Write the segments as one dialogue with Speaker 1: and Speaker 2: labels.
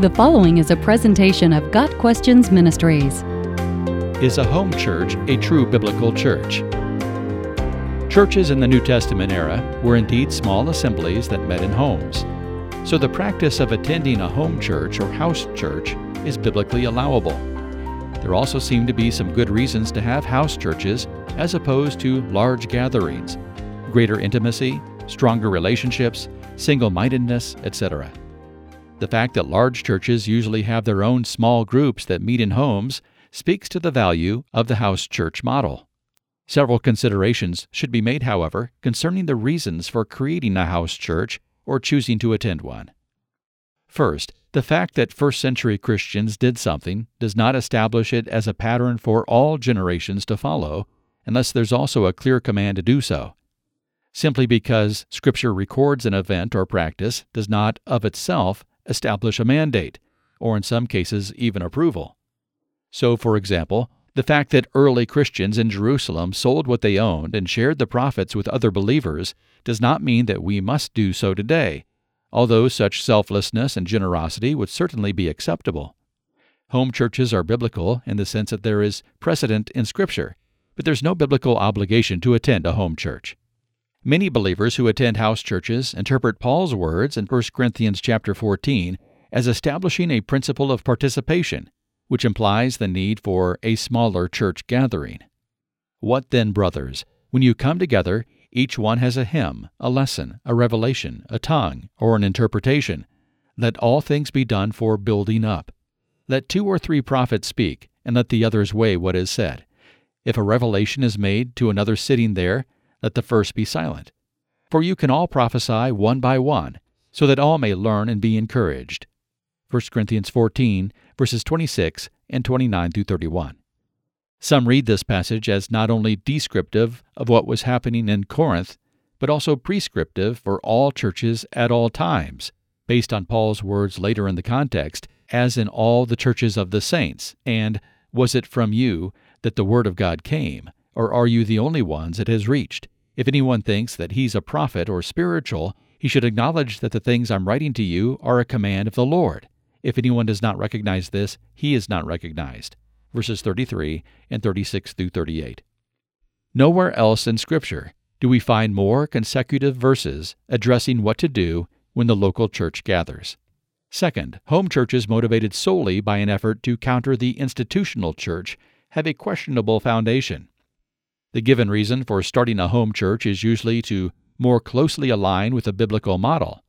Speaker 1: The following is a presentation of Got Questions Ministries.
Speaker 2: Is a home church a true biblical church? Churches in the New Testament era were indeed small assemblies that met in homes. So the practice of attending a home church or house church is biblically allowable. There also seem to be some good reasons to have house churches as opposed to large gatherings, greater intimacy, stronger relationships, single mindedness, etc. The fact that large churches usually have their own small groups that meet in homes speaks to the value of the house church model. Several considerations should be made, however, concerning the reasons for creating a house church or choosing to attend one. First, the fact that first century Christians did something does not establish it as a pattern for all generations to follow, unless there's also a clear command to do so. Simply because Scripture records an event or practice does not, of itself, establish a mandate, or in some cases, even approval. So, for example, the fact that early Christians in Jerusalem sold what they owned and shared the profits with other believers does not mean that we must do so today, although such selflessness and generosity would certainly be acceptable. Home churches are biblical in the sense that there is precedent in Scripture, but there's no biblical obligation to attend a home church. Many believers who attend house churches interpret Paul's words in 1 Corinthians chapter 14 as establishing a principle of participation, which implies the need for a smaller church gathering. What then, brothers? When you come together, each one has a hymn, a lesson, a revelation, a tongue, or an interpretation. Let all things be done for building up. Let two or three prophets speak, and let the others weigh what is said. If a revelation is made to another sitting there, let the first be silent. For you can all prophesy one by one, so that all may learn and be encouraged. 1 Corinthians 14, verses 26 and 29 through 31. Some read this passage as not only descriptive of what was happening in Corinth, but also prescriptive for all churches at all times, based on Paul's words later in the context, as in all the churches of the saints, and was it from you that the word of God came, or are you the only ones it has reached? If anyone thinks that he's a prophet or spiritual, he should acknowledge that the things I'm writing to you are a command of the Lord. If anyone does not recognize this, he is not recognized. Verses 33 and 36 through 38. Nowhere else in Scripture do we find more consecutive verses addressing what to do when the local church gathers. Second, home churches motivated solely by an effort to counter the institutional church have a questionable foundation. The given reason for starting a home church is usually to more closely align with a biblical model,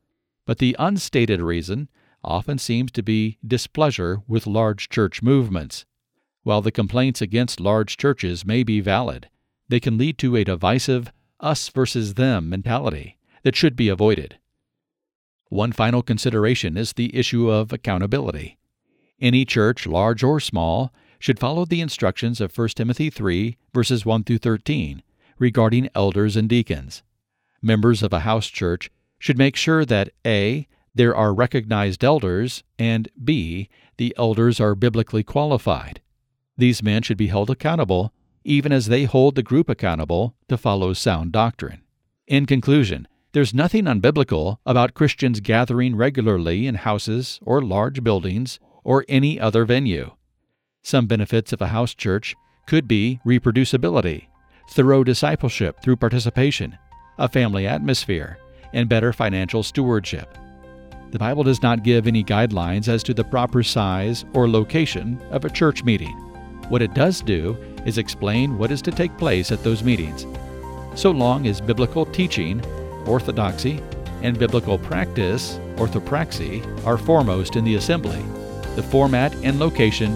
Speaker 2: but the unstated reason often seems to be displeasure with large church movements. While the complaints against large churches may be valid, they can lead to a divisive us versus them mentality that should be avoided. One final consideration is the issue of accountability. Any church, large or small, should follow the instructions of 1 Timothy 3, verses 1 through 13, regarding elders and deacons. Members of a house church should make sure that A. There are recognized elders, and B. The elders are biblically qualified. These men should be held accountable, even as they hold the group accountable to follow sound doctrine. In conclusion, there's nothing unbiblical about Christians gathering regularly in houses or large buildings or any other venue. Some benefits of a house church could be reproducibility, thorough discipleship through participation, a family atmosphere, and better financial stewardship. The Bible does not give any guidelines as to the proper size or location of a church meeting. What it does do is explain what is to take place at those meetings. So long as biblical teaching, orthodoxy, and biblical practice, orthopraxy, are foremost in the assembly, the format and location